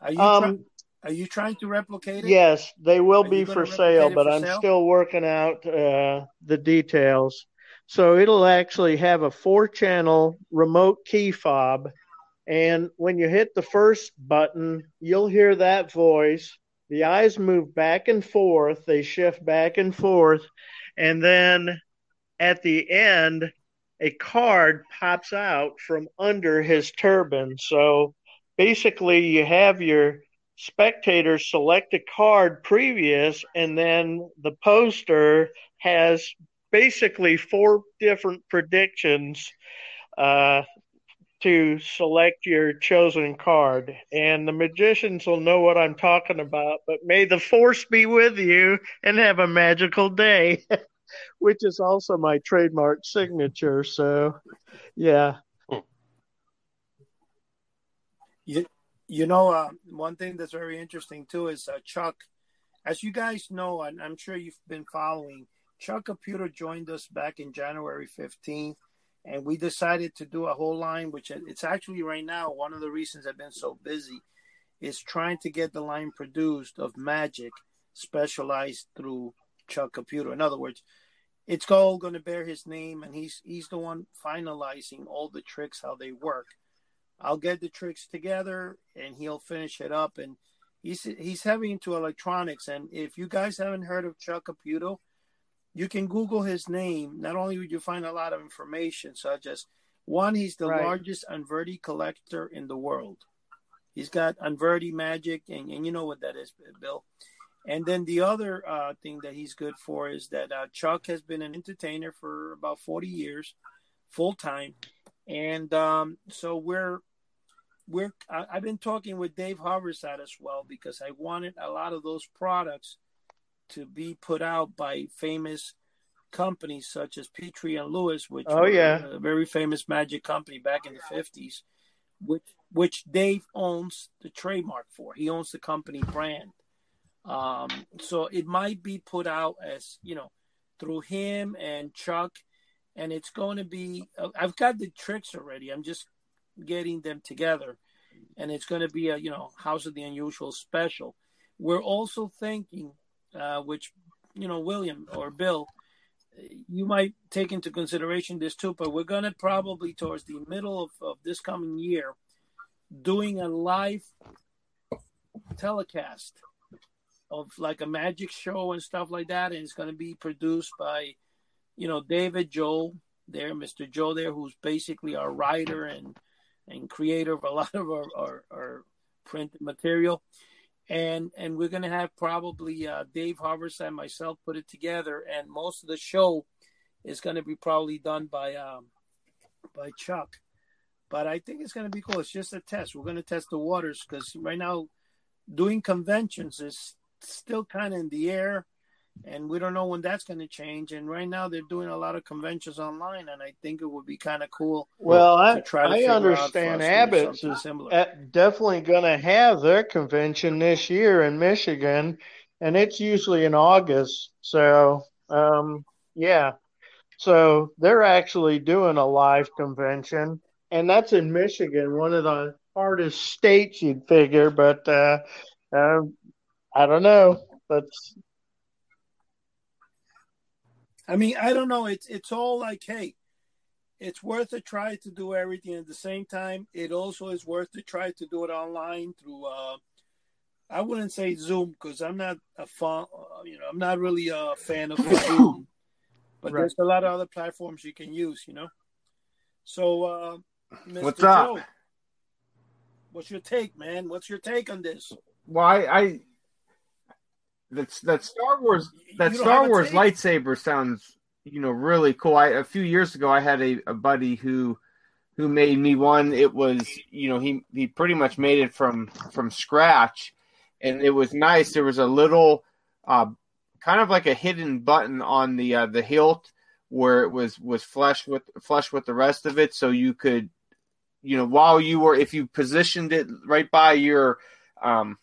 Are you, um, try- are you trying to replicate it? Yes, they will are be for sale, but for I'm sale? still working out uh, the details. So it'll actually have a four channel remote key fob and when you hit the first button, you'll hear that voice. The eyes move back and forth, they shift back and forth. And then at the end, a card pops out from under his turban. So basically, you have your spectator select a card previous, and then the poster has basically four different predictions uh, to select your chosen card, and the magicians will know what I'm talking about. But may the force be with you and have a magical day, which is also my trademark signature. So, yeah. You, you know, uh, one thing that's very interesting too is uh, Chuck. As you guys know, and I'm sure you've been following, Chuck Caputo joined us back in January 15th and we decided to do a whole line which it's actually right now one of the reasons i've been so busy is trying to get the line produced of magic specialized through chuck caputo in other words it's all going to bear his name and he's he's the one finalizing all the tricks how they work. I'll get the tricks together and he'll finish it up and he's he's heavy into electronics and if you guys haven't heard of chuck caputo you can Google his name. Not only would you find a lot of information, such as one, he's the right. largest Unverdi collector in the world. He's got Unverdi magic, and, and you know what that is, Bill. And then the other uh, thing that he's good for is that uh, Chuck has been an entertainer for about 40 years, full time. And um, so we're we're I, have been talking with Dave Haversat as well because I wanted a lot of those products to be put out by famous companies such as Petrie and Lewis, which oh yeah, a very famous magic company back in the fifties, which which Dave owns the trademark for. He owns the company brand. Um, so it might be put out as you know through him and Chuck, and it's going to be. I've got the tricks already. I'm just getting them together, and it's going to be a you know House of the Unusual special. We're also thinking uh, which you know William or Bill, you might take into consideration this too. But we're gonna probably towards the middle of, of this coming year doing a live telecast of like a magic show and stuff like that, and it's gonna be produced by you know David Joe there, Mr. Joe there, who's basically our writer and and creator of a lot of our, our, our print material and and we're gonna have probably uh, Dave Harvers and myself put it together, and most of the show is gonna be probably done by um, by Chuck. But I think it's gonna be cool. It's just a test. We're gonna test the waters because right now doing conventions is still kind of in the air. And we don't know when that's going to change. And right now they're doing a lot of conventions online, and I think it would be kind of cool. Well, I, I understand Abbott's is similar. definitely going to have their convention this year in Michigan, and it's usually in August. So, um, yeah, so they're actually doing a live convention, and that's in Michigan, one of the hardest states you'd figure, but uh, uh, I don't know. That's I mean, I don't know. It's it's all like, hey, it's worth a try to do everything at the same time. It also is worth to try to do it online through. Uh, I wouldn't say Zoom because I'm not a fan. Uh, you know, I'm not really a fan of Zoom. But right. there's a lot of other platforms you can use. You know. So, uh, Mr. what's up? What's your take, man? What's your take on this? Well, I, I that's that Star Wars that Star Wars lightsaber sounds you know really cool. I a few years ago I had a, a buddy who who made me one. It was you know he he pretty much made it from from scratch, and it was nice. There was a little uh, kind of like a hidden button on the uh, the hilt where it was was flush with flush with the rest of it, so you could you know while you were if you positioned it right by your um,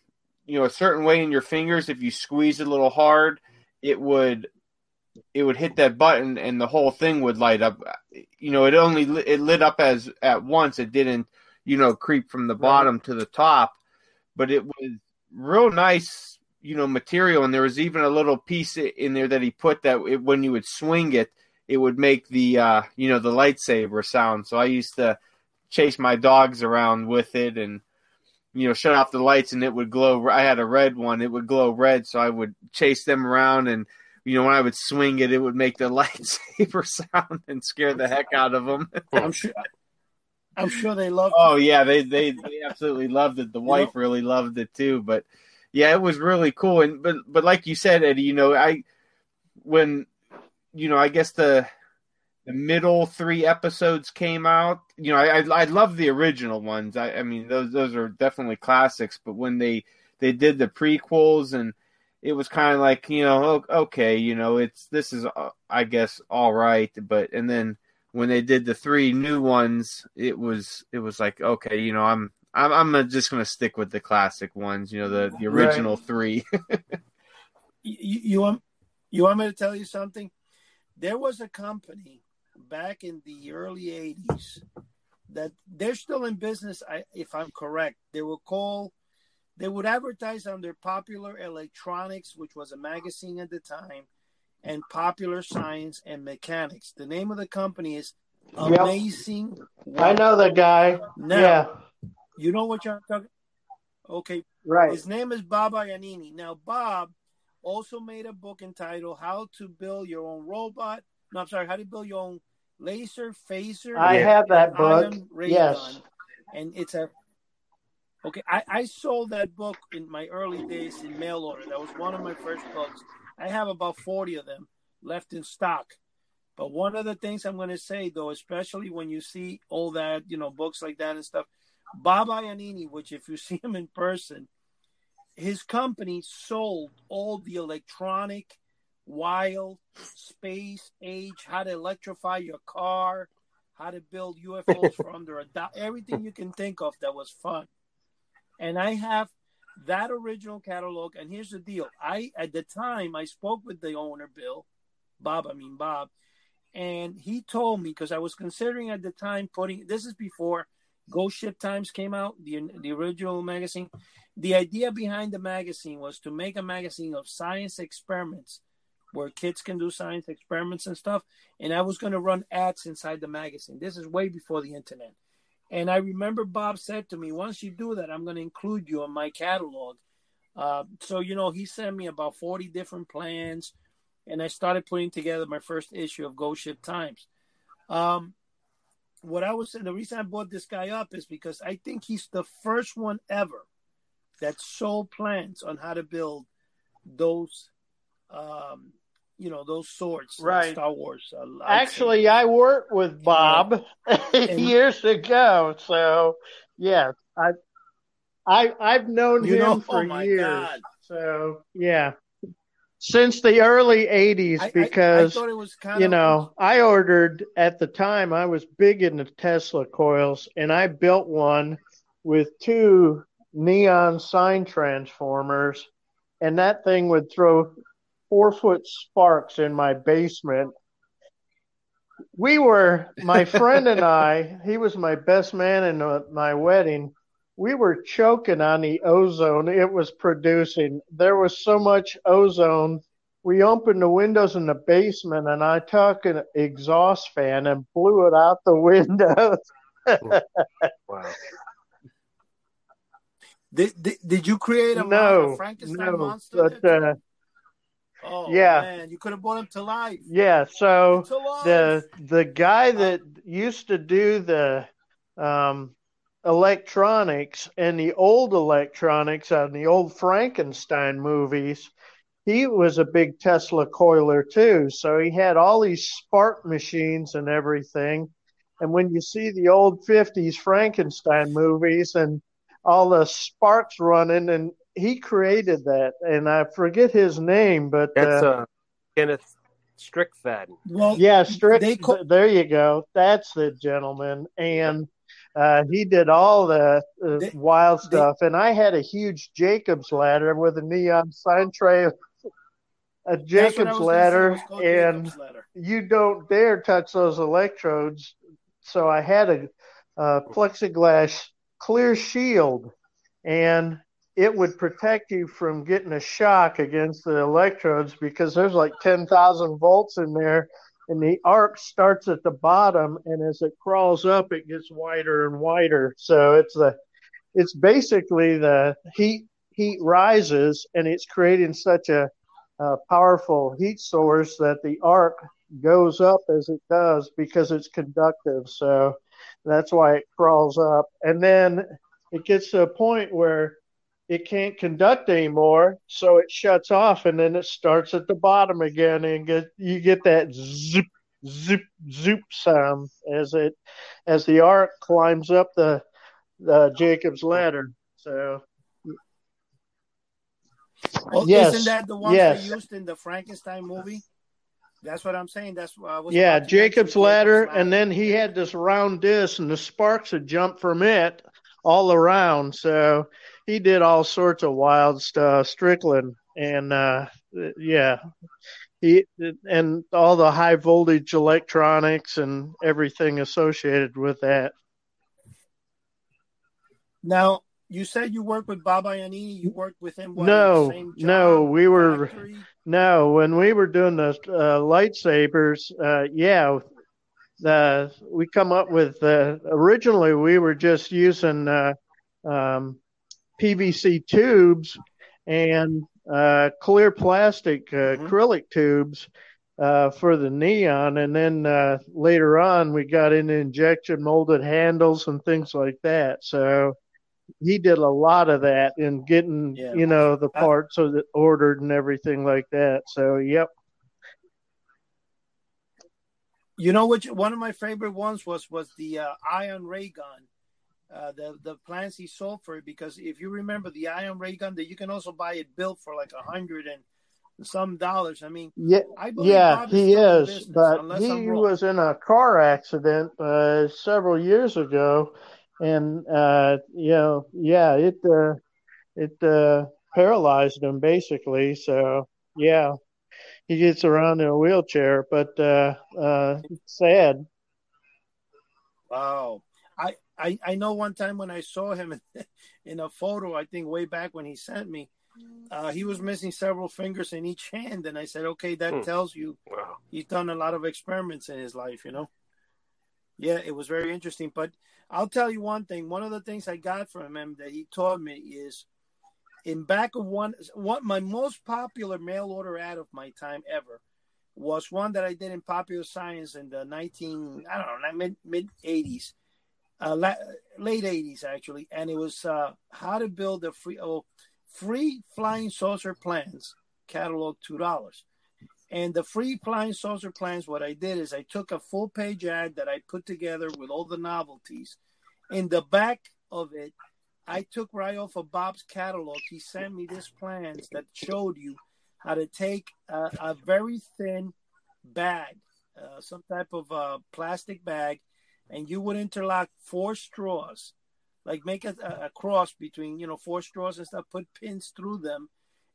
you know a certain way in your fingers if you squeeze it a little hard it would it would hit that button and the whole thing would light up. You know it only it lit up as at once. It didn't you know creep from the bottom right. to the top but it was real nice you know material. And there was even a little piece in there that he put that it, when you would swing it it would make the uh you know the lightsaber sound. So i used to chase my dogs around with it and you know, shut off the lights and it would glow. I had a red one; it would glow red, so I would chase them around, and you know, when I would swing it, it would make the lightsaber sound and scare the heck out of them. I'm sure. I'm sure they loved. Oh it. yeah, they, they they absolutely loved it. The you wife know? really loved it too. But yeah, it was really cool. And but but like you said, Eddie, you know, I when you know, I guess the the middle three episodes came out. You know, I I, I love the original ones. I, I mean, those those are definitely classics. But when they they did the prequels and it was kind of like you know okay you know it's this is uh, I guess all right. But and then when they did the three new ones, it was it was like okay you know I'm I'm I'm just gonna stick with the classic ones. You know the the original right. three. you, you want you want me to tell you something? There was a company back in the early 80s that they're still in business I, if i'm correct. They were called they would advertise under popular electronics which was a magazine at the time and popular science and mechanics. The name of the company is amazing yep. i know the guy. Now, yeah. you know what you're talking okay. Right. His name is bob iannini. Now bob also made a book entitled how to build your own robot. No, I'm sorry. How to build your own laser phaser? I have that book. Yes, and it's a okay. I, I sold that book in my early days in mail order. That was one of my first books. I have about forty of them left in stock. But one of the things I'm going to say, though, especially when you see all that, you know, books like that and stuff, Bob Iannini, which if you see him in person, his company sold all the electronic wild, space, age, how to electrify your car, how to build UFOs from under a dot, everything you can think of that was fun. And I have that original catalog. And here's the deal: I at the time I spoke with the owner, Bill, Bob. I mean Bob, and he told me because I was considering at the time putting this is before Ghost Ship Times came out, the the original magazine. The idea behind the magazine was to make a magazine of science experiments where kids can do science experiments and stuff. And I was going to run ads inside the magazine. This is way before the internet. And I remember Bob said to me, once you do that, I'm going to include you in my catalog. Uh, so, you know, he sent me about 40 different plans. And I started putting together my first issue of Ghost Ship Times. Um, what I was saying, the reason I brought this guy up is because I think he's the first one ever that sold plans on how to build those um, you know those swords, right? Star Wars. Uh, Actually, I worked with Bob and, years ago, so yeah, I, I I've known him know, for oh years. God. So yeah. since the early 80s I- I- because I, thought it was kind you of know, I ordered at the time I was big into Tesla coils and I built one with two neon sign transformers and that thing would throw four foot sparks in my basement. We were, my friend and I, he was my best man in uh, my wedding. We were choking on the ozone it was producing. There was so much ozone we opened the windows in the basement and I took an exhaust fan and blew it out the windows. Wow. Did, did, did you create a, no, Frankenstein no, monster? but uh? Oh yeah. man, you could have brought him to life. yeah. So life. the the guy that used to do the um, electronics and the old electronics on the old Frankenstein movies, he was a big Tesla coiler too. So he had all these spark machines and everything. And when you see the old 50s Frankenstein movies and all the sparks running, and he created that. And I forget his name, but That's uh, uh, Kenneth Strickfaden. well, yeah, Strick. they call- there you go. That's the gentleman, and uh, he did all the uh, They- wild they- stuff. and I had a huge Jacob's ladder with a neon sign tray, a that's what I Jacob's was gonna say, it ladder, and Jacob's ladder. you don't dare touch those electrodes. So I had a, a plexiglass clear shield, and it would protect you from getting a shock against the electrodes because there's like 10,000 volts in there, and the arc starts at the bottom, and as it crawls up, it gets wider and wider. So it's the it's basically the heat heat rises, and it's creating such a, a powerful heat source that the arc goes up as it does because it's conductive. So that's why it crawls up. And then it gets to a point where it can't conduct anymore, so it shuts off and then it starts at the bottom again and get you get that zip zip zoop sound as it as the arc climbs up the the Jacob's ladder. So oh, Well, Yes, isn't that the one yes. they used in the Frankenstein movie? That's what I'm saying. That's what I was. Yeah, Jacob's ladder, and then he had this round disc, and the sparks would jump from it all around. So he did all sorts of wild stuff, Strickland, and uh, yeah, he and all the high voltage electronics and everything associated with that. Now you said you worked with Baba Iannini. You worked with him. What, No, same no, we were- factory? No, when we were doing the uh, lightsabers, uh, yeah, the we come up with uh, originally we were just using uh, um, PVC tubes and uh, clear plastic uh, Mhm. acrylic tubes uh, for the neon, and then uh, later on we got into injection molded handles and things like that. So he did a lot of that in getting Yeah. you know the parts that ordered and everything like that. So yep. You know which one of my favorite ones was was the uh, ion ray gun. Uh, the the plans he sold for it because if you remember the ion ray gun that you can also buy it built for like a hundred and some dollars. I mean, Yeah, I believe yeah, he is, business, but he was in a car accident uh, several years ago, and uh, you know, yeah, it uh, it uh, paralyzed him basically. So yeah, he gets around in a wheelchair, but uh, uh, sad. Wow. I, I, I know one time when I saw him in, a photo, I think way back when he sent me, uh, he was missing several fingers in each hand. And I said, okay, that Hmm. tells you Wow. he's done a lot of experiments in his life, you know? Yeah, it was very interesting. But I'll tell you one thing. One of the things I got from him that he taught me is in back of one, one my most popular mail order ad of my time ever was one that I did in Popular Science in the 19, I don't know, mid mid 80s, uh, la- late 80s actually, and it was uh, how to build a free oh, free flying saucer plans catalog two dollars. And the free flying saucer plans, what I did is I took a full page ad that I put together with all the novelties. In the back of it, I took right off of Bob's catalog. He sent me this plans that showed you how to take a, a very thin bag, uh, some type of uh, plastic bag, and you would interlock four straws, like make a, a cross between you know four straws and stuff. Put pins through them,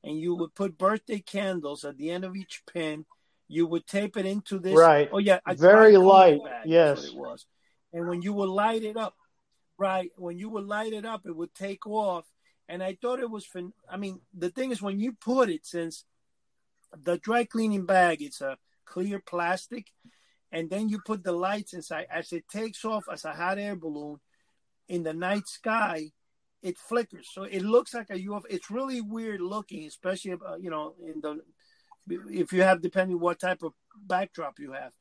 and you would put birthday candles at the end of each pin. You would tape it into this. Right. Oh yeah. Very light. Yes. it was. And when you would light it up, right? When you would light it up, it would take off. And I thought it was. Fin- I mean, the thing is, when you put it, since the dry cleaning bag, it's a clear plastic, and then you put the lights inside. As it takes off as a hot air balloon in the night sky, it flickers. So it looks like a UFO. It's really weird looking, especially uh, you know in the if you have depending what type of backdrop you have.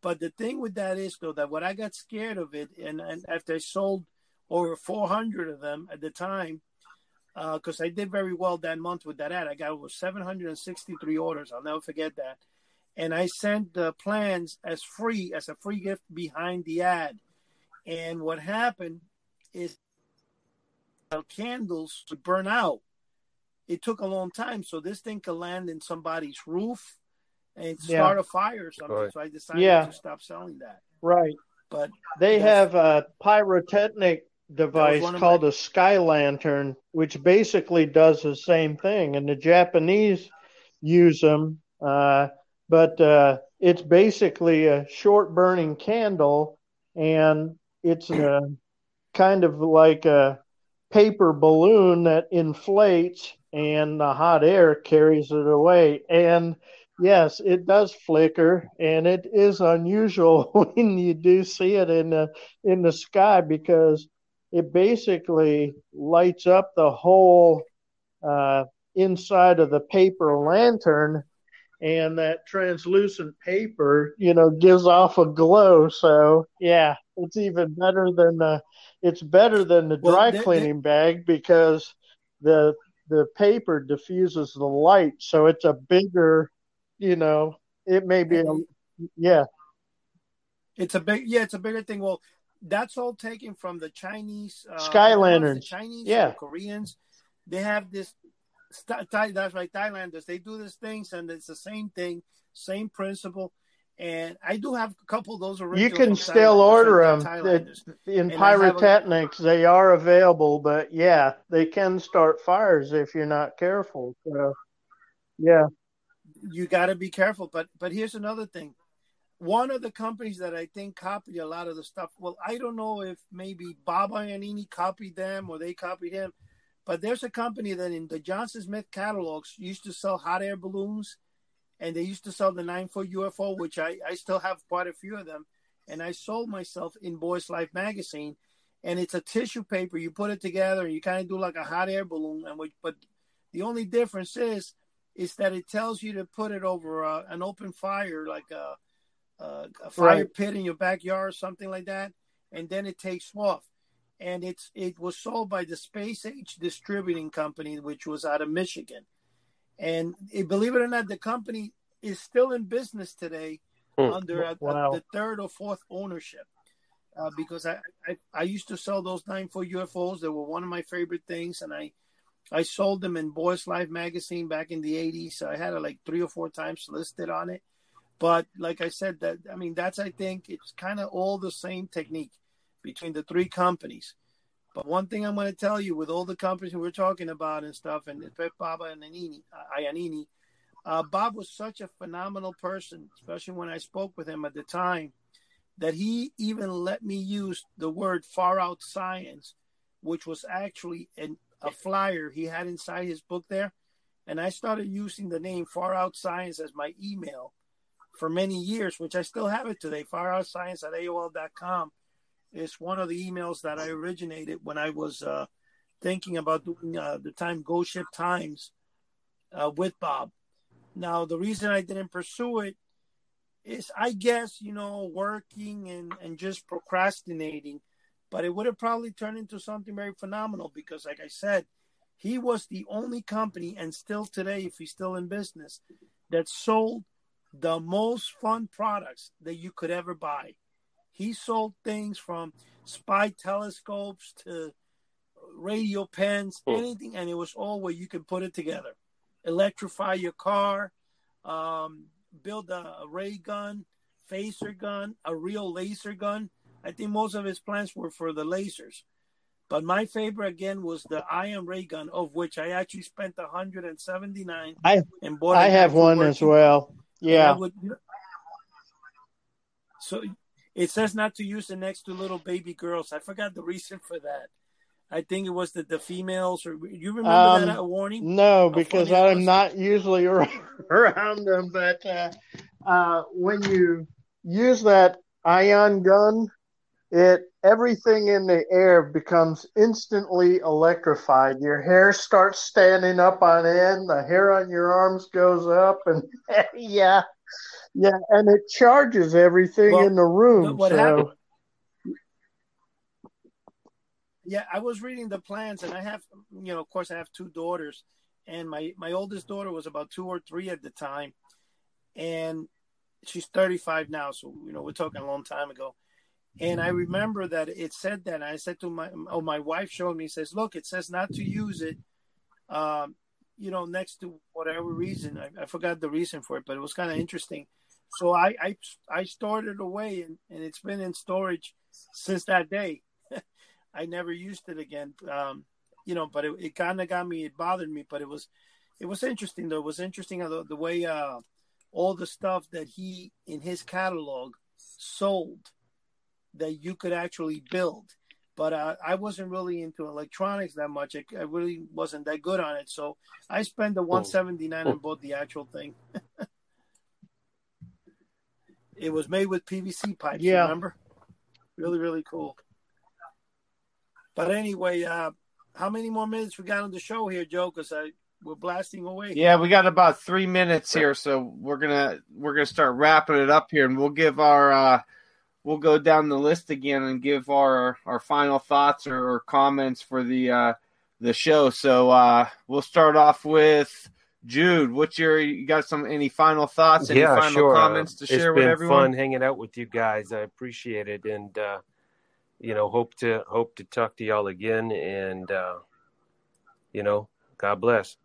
But the thing with that is though that what I got scared of it, and, and after I sold over 400 of them at the time, because uh, I did very well that month with that ad. I got over 763 orders. I'll never forget that. And I sent the plans as free as a free gift behind the ad. And what happened is the candles to burn out. It took a long time, so this thing could land in somebody's roof and start yeah. a fire or something. Right. So I decided yeah. to stop selling that. Right. But they have a pyrotechnic device called my... a sky lantern, which basically does the same thing, and the Japanese use them. Uh, but uh, it's basically a short burning candle, and it's a kind of like a paper balloon that inflates, and the hot air carries it away. And yes, it does flicker, and it is unusual when you do see it in the in the sky because it basically lights up the whole uh, inside of the paper lantern and that translucent paper you know gives off a glow so yeah it's even better than the it's better than the dry well, they, cleaning they, bag because the the paper diffuses the light so it's a bigger you know it may be a, yeah it's a big yeah it's a bigger thing well that's all taken from the Chinese uh, sky lanterns. Chinese, yeah, Koreans. They have this. That's right, Thailanders. They do these things, and it's the same thing, same principle. And I do have a couple of those original. You can still order them in and pyrotechnics. A, they are available, but yeah, they can start fires if you're not careful. So, yeah, you got to be careful. But but here's another thing one of the companies that I think copied a lot of the stuff. Well, I don't know if maybe Bob Iannini copied them or they copied him, but there's a company that in the Johnson Smith catalogs used to sell hot air balloons, and they used to sell the nine foot UFO, which I I still have quite a few of them, and I sold myself in Boys Life magazine, and it's a tissue paper. You put it together, and you kind of do like a hot air balloon, and we, but the only difference is is that it tells you to put it over uh, an open fire, like a uh, a fire right. pit in your backyard or something like that, and then it takes off. And it's it was sold by the Space Age Distributing Company, which was out of Michigan. And it, believe it or not, the company is still in business today hmm. under a, wow. a, the third or fourth ownership. Uh, because I, I, I used to sell those nine foot UFOs. They were one of my favorite things, and I I sold them in Boys Life magazine back in the '80s. So I had it like three or four times listed on it. But like I said, that I mean, that's I think it's kind of all the same technique between the three companies. But one thing I'm going to tell you, with all the companies we're talking about and stuff, and Pep Baba and Anini, Iannini uh, Bob was such a phenomenal person, especially when I spoke with him at the time, that he even let me use the word far out science, which was actually an, a flyer he had inside his book there. And I started using the name Far Out Science as my email for many years, which I still have it today. far FarOutScience at AOL.com is one of the emails that I originated when I was uh, thinking about doing uh, the time Ghost Ship Times uh, with Bob. Now, the reason I didn't pursue it is, I guess, you know, working and, and just procrastinating, but it would have probably turned into something very phenomenal because, like I said, he was the only company, and still today, if he's still in business, that sold the most fun products that you could ever buy. He sold things from spy telescopes to radio pens, oh. anything, and it was all where you could put it together. electrify your car, um, build a, a, ray gun, phaser gun, a real laser gun. I think most of his plans were for the lasers. But my favorite again was the ion ray gun, of which I actually spent 179 I, and bought. I have one working. as well. Yeah. Would, so it says not to use it next to little baby girls. I forgot the reason for that. I think it was that the females, or you remember um, that warning? No, because I'm not usually around them. But uh, uh, when you use that ion gun, it everything in the air becomes instantly electrified. Your hair starts standing up on end. The hair on your arms goes up, and yeah, yeah, and it charges everything well, in the room. What so. happened? Yeah, I was reading the plans, and I have, you know, of course, I have two daughters, and my my oldest daughter was about two or three at the time, and she's 35 now, so you know we're talking a long time ago. And I remember that it said that. I said to my oh my wife showed me says look it says not to use it, um, you know next to whatever reason I, I forgot the reason for it, but it was kind of interesting. So I I I stored it away and, and it's been in storage since that day. I never used it again. Um, you know, but it, it kind of got me. It bothered me, but it was it was interesting though. It was interesting the, the way uh, all the stuff that he in his catalog sold that you could actually build. But uh, I wasn't really into electronics that much. I, I, really wasn't that good on it, so I spent the 179 and bought the actual thing. it was made with PVC pipes. Yeah. Remember? Really, really cool. But anyway, uh, how many more minutes we got on the show here, Joe? Because I we're blasting away. Yeah, we got about three minutes here, so we're gonna we're gonna start wrapping it up here, and we'll give our uh, we'll go down the list again and give our our final thoughts or, or comments for the uh, the show. So uh, we'll start off with Jude. What's your you got some any final thoughts? Any yeah, final sure. comments to it's share with everyone? Fun hanging out with you guys. I appreciate it, and uh, you know, hope to hope to talk to y'all again. And uh, you know, God bless.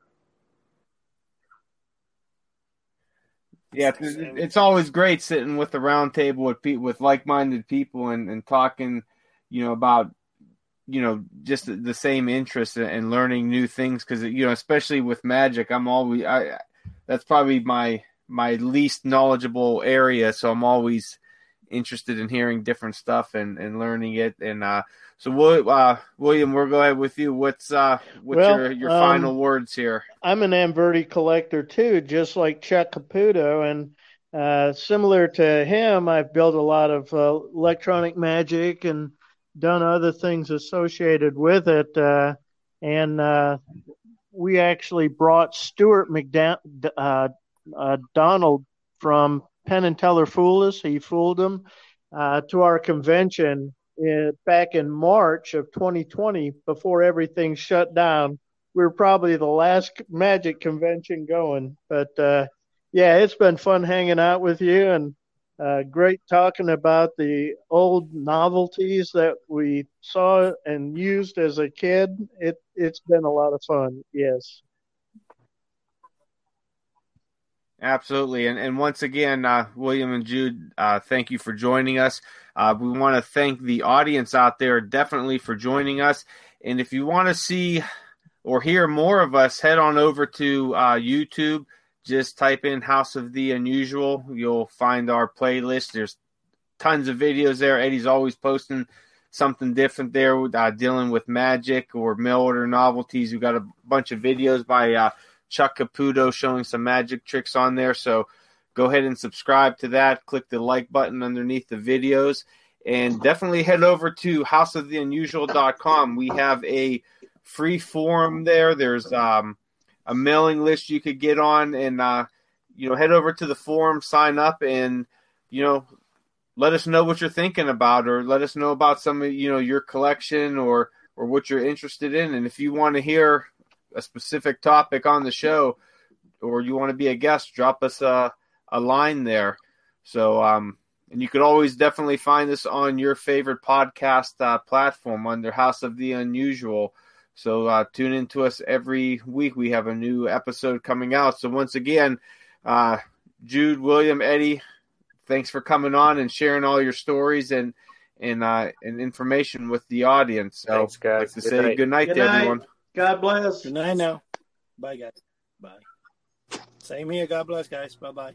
Yeah, it's always great sitting with the round table with pe- with like-minded people and, and talking, you know, about you know just the, the same interests and learning new things. Because you know especially with magic i'm always i that's probably my my least knowledgeable area. So i'm always interested in hearing different stuff and, and learning it. And uh, so, we'll, uh, William, we'll go ahead with you. What's uh, what's well, your, your um, final words here? I'm an Amverti collector too, just like Chuck Caputo, and uh, similar to him, I've built a lot of uh, electronic magic and done other things associated with it. Uh, and uh, we actually brought Stuart MacDonald uh, uh, Donald from Penn and Teller fooled us. He fooled them uh, to our convention in, back in March of 2020 before everything shut down. We were probably the last magic convention going, but uh, yeah, it's been fun hanging out with you and uh, great talking about the old novelties that we saw and used as a kid. It it's been a lot of fun. Yes. Absolutely. And, and once again, uh, William and Jude, uh, thank you for joining us. Uh, we want to thank the audience out there definitely for joining us. And if you want to see or hear more of us, head on over to uh, YouTube. Just type in House of the Unusual. You'll find our playlist. There's tons of videos there. Eddie's always posting something different there, uh, dealing with magic or mail order novelties. We've got a bunch of videos by uh, Chuck Caputo showing some magic tricks on there. So go ahead and subscribe to that. Click the like button underneath the videos. And definitely head over to houseoftheunusual.com. We have a free forum there. There's um, a mailing list you could get on and, uh, you know, head over to the forum, sign up, and, you know, let us know what you're thinking about or let us know about some of, you know, your collection or, or what you're interested in. And if you want to hear a specific topic on the show or you want to be a guest, drop us a, a line there. So, um, and you could always definitely find us on your favorite podcast uh, platform under House of the Unusual. So uh, tune in to us every week. We have a new episode coming out. So once again, uh, Jude, William, Eddie, thanks for coming on and sharing all your stories and and uh, and information with the audience. So Thanks, guys. I'd like to Good say night. good night Good to night. everyone. God bless. Good night now. Bye, guys. Bye. Same here. God bless, guys. Bye bye.